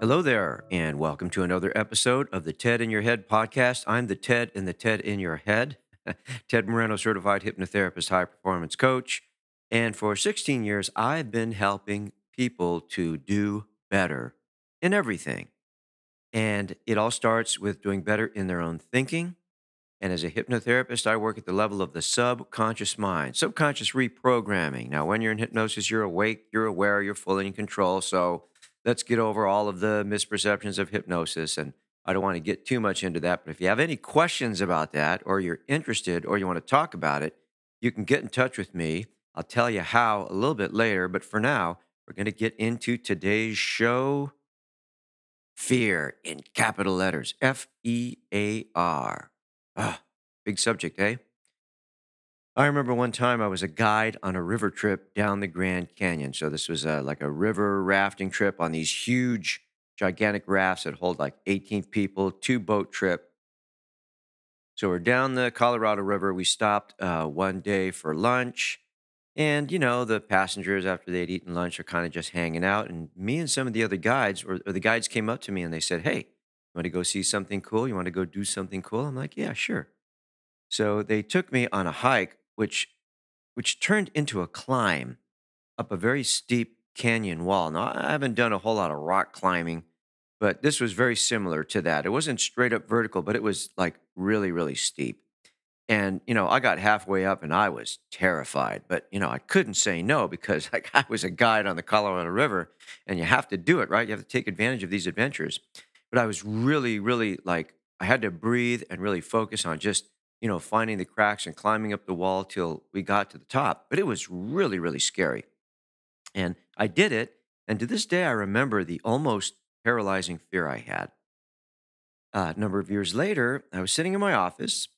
Hello there, and welcome to another episode of the TED in Your Head podcast. I'm the TED in the TED in Your Head, Ted Moreno, certified hypnotherapist, high performance coach. And for 16 years, I've been helping people to do better in everything. And it all starts with doing better in their own thinking. And as a hypnotherapist, I work at the level of the subconscious mind, subconscious reprogramming. Now, when you're in hypnosis, you're awake, you're aware, you're fully in control. So let's get over all of the misperceptions of hypnosis. And I don't want to get too much into that, but if you have any questions about that, or you're interested, or you want to talk about it, you can get in touch with me. I'll tell you how a little bit later, but for now, we're going to get into today's show fear in capital letters F E A R. Ah, big subject, eh? I remember one time I was a guide on a river trip down the Grand Canyon. So this was a, like a river rafting trip on these huge, gigantic rafts that hold like 18 people, two boat trip. So we're down the Colorado River. We stopped uh, one day for lunch. And, you know, the passengers, after they'd eaten lunch, are kind of just hanging out. And me and some of the other guides, or, or the guides came up to me and they said, Hey, you want to go see something cool? You want to go do something cool? I'm like, Yeah, sure. So they took me on a hike which which turned into a climb up a very steep canyon wall. Now, I haven't done a whole lot of rock climbing, but this was very similar to that. It wasn't straight up vertical, but it was like really, really steep. And, you know, I got halfway up and I was terrified, but, you know, I couldn't say no because like, I was a guide on the Colorado River and you have to do it, right? You have to take advantage of these adventures. But I was really, really like, I had to breathe and really focus on just you know, finding the cracks and climbing up the wall till we got to the top. But it was really, really scary. And I did it. And to this day, I remember the almost paralyzing fear I had. Uh, a number of years later, I was sitting in my office.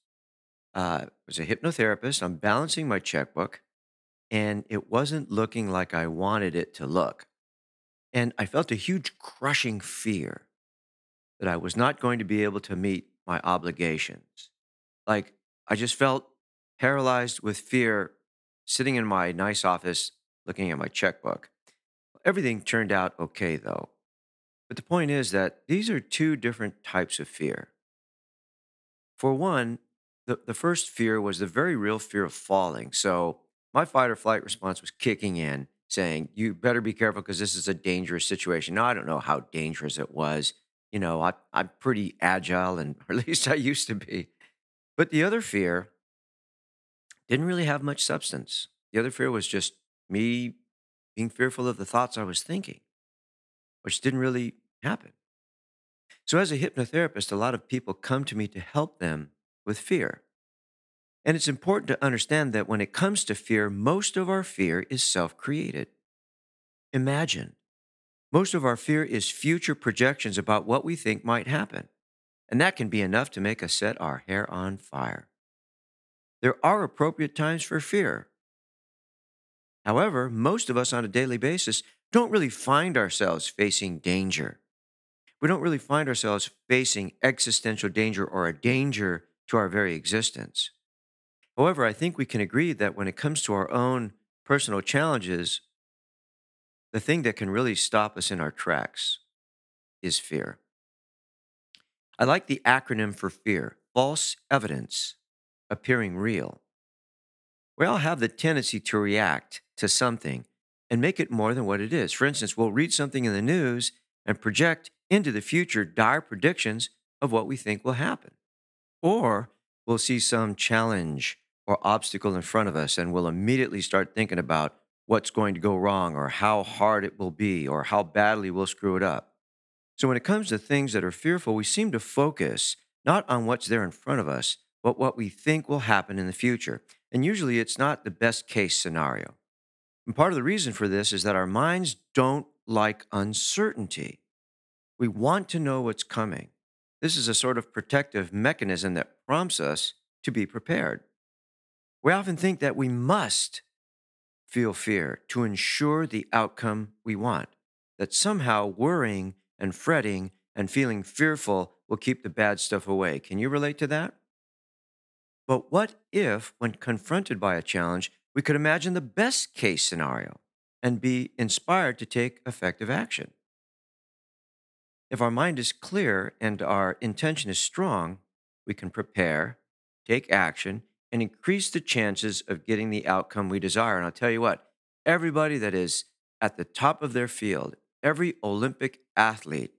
Uh, I was a hypnotherapist. I'm balancing my checkbook, and it wasn't looking like I wanted it to look. And I felt a huge crushing fear that I was not going to be able to meet my obligations. Like I just felt paralyzed with fear sitting in my nice office looking at my checkbook. Everything turned out okay though. But the point is that these are two different types of fear. For one, the, the first fear was the very real fear of falling. So my fight or flight response was kicking in, saying, You better be careful because this is a dangerous situation. Now, I don't know how dangerous it was. You know, I, I'm pretty agile, and or at least I used to be. But the other fear didn't really have much substance. The other fear was just me being fearful of the thoughts I was thinking, which didn't really happen. So, as a hypnotherapist, a lot of people come to me to help them with fear. And it's important to understand that when it comes to fear, most of our fear is self created. Imagine, most of our fear is future projections about what we think might happen and that can be enough to make us set our hair on fire. There are appropriate times for fear. However, most of us on a daily basis don't really find ourselves facing danger. We don't really find ourselves facing existential danger or a danger to our very existence. However, I think we can agree that when it comes to our own personal challenges, the thing that can really stop us in our tracks is fear. I like the acronym for fear false evidence appearing real. We all have the tendency to react to something and make it more than what it is. For instance, we'll read something in the news and project into the future dire predictions of what we think will happen. Or we'll see some challenge or obstacle in front of us and we'll immediately start thinking about what's going to go wrong or how hard it will be or how badly we'll screw it up. So when it comes to things that are fearful, we seem to focus not on what's there in front of us, but what we think will happen in the future. And usually it's not the best case scenario. And part of the reason for this is that our minds don't like uncertainty. We want to know what's coming. This is a sort of protective mechanism that prompts us to be prepared. We often think that we must feel fear to ensure the outcome we want, that somehow worrying and fretting and feeling fearful will keep the bad stuff away. Can you relate to that? But what if, when confronted by a challenge, we could imagine the best case scenario and be inspired to take effective action? If our mind is clear and our intention is strong, we can prepare, take action, and increase the chances of getting the outcome we desire. And I'll tell you what, everybody that is at the top of their field, every Olympic athlete,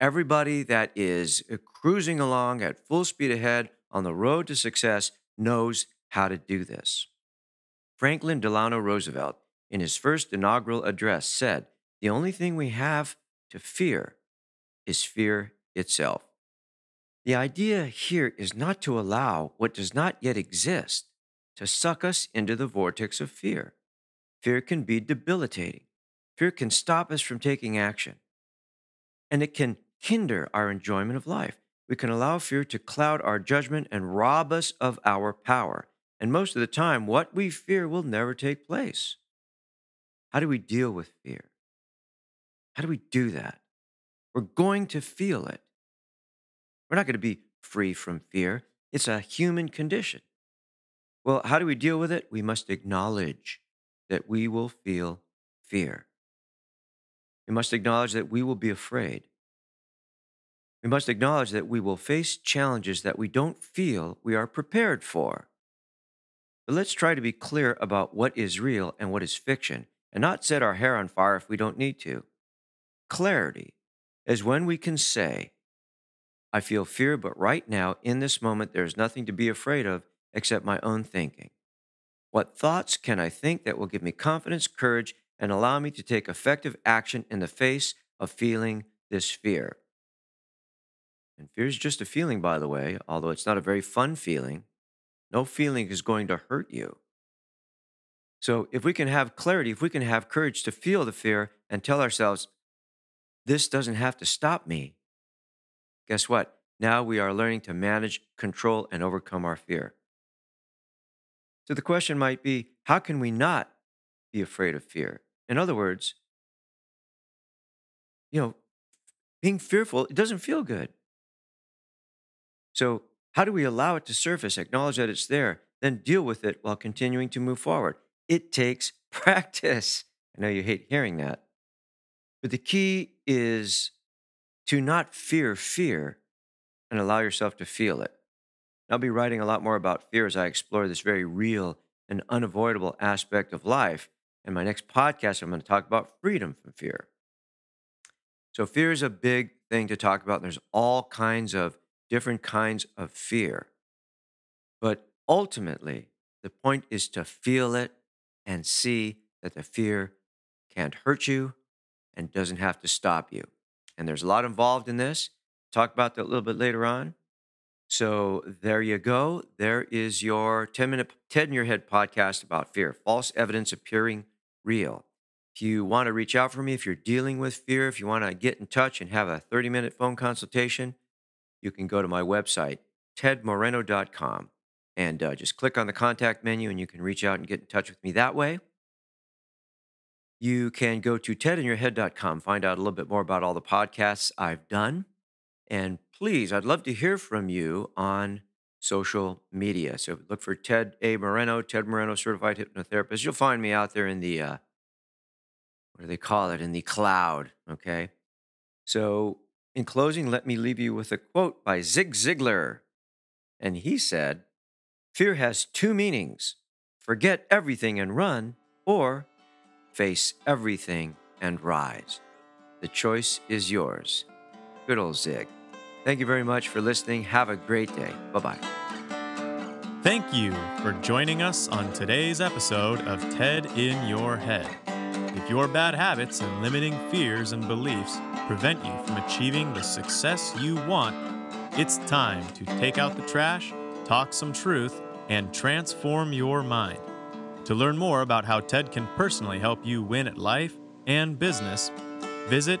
everybody that is uh, cruising along at full speed ahead on the road to success knows how to do this. Franklin Delano Roosevelt, in his first inaugural address, said, The only thing we have to fear is fear itself. The idea here is not to allow what does not yet exist to suck us into the vortex of fear. Fear can be debilitating. Fear can stop us from taking action. And it can hinder our enjoyment of life. We can allow fear to cloud our judgment and rob us of our power. And most of the time, what we fear will never take place. How do we deal with fear? How do we do that? We're going to feel it. We're not going to be free from fear. It's a human condition. Well, how do we deal with it? We must acknowledge that we will feel fear. We must acknowledge that we will be afraid. We must acknowledge that we will face challenges that we don't feel we are prepared for. But let's try to be clear about what is real and what is fiction and not set our hair on fire if we don't need to. Clarity is when we can say, I feel fear, but right now, in this moment, there is nothing to be afraid of except my own thinking. What thoughts can I think that will give me confidence, courage, and allow me to take effective action in the face of feeling this fear? And fear is just a feeling, by the way, although it's not a very fun feeling. No feeling is going to hurt you. So, if we can have clarity, if we can have courage to feel the fear and tell ourselves, this doesn't have to stop me, guess what? Now we are learning to manage, control, and overcome our fear. So the question might be how can we not be afraid of fear? In other words, you know, being fearful, it doesn't feel good. So, how do we allow it to surface, acknowledge that it's there, then deal with it while continuing to move forward? It takes practice. I know you hate hearing that. But the key is to not fear fear and allow yourself to feel it. I'll be writing a lot more about fear as I explore this very real and unavoidable aspect of life. In my next podcast, I'm going to talk about freedom from fear. So, fear is a big thing to talk about. There's all kinds of different kinds of fear. But ultimately, the point is to feel it and see that the fear can't hurt you and doesn't have to stop you. And there's a lot involved in this. Talk about that a little bit later on. So there you go. There is your 10 minute TED in your head podcast about fear, false evidence appearing real. If you want to reach out for me, if you're dealing with fear, if you want to get in touch and have a 30 minute phone consultation, you can go to my website, tedmoreno.com, and uh, just click on the contact menu and you can reach out and get in touch with me that way. You can go to tedinyourhead.com, find out a little bit more about all the podcasts I've done. And please, I'd love to hear from you on social media. So look for Ted A. Moreno, Ted Moreno, certified hypnotherapist. You'll find me out there in the, uh, what do they call it, in the cloud. Okay. So in closing, let me leave you with a quote by Zig Ziglar. And he said, Fear has two meanings forget everything and run, or face everything and rise. The choice is yours. Good old Zig. Thank you very much for listening. Have a great day. Bye bye. Thank you for joining us on today's episode of TED in Your Head. If your bad habits and limiting fears and beliefs prevent you from achieving the success you want, it's time to take out the trash, talk some truth, and transform your mind. To learn more about how TED can personally help you win at life and business, visit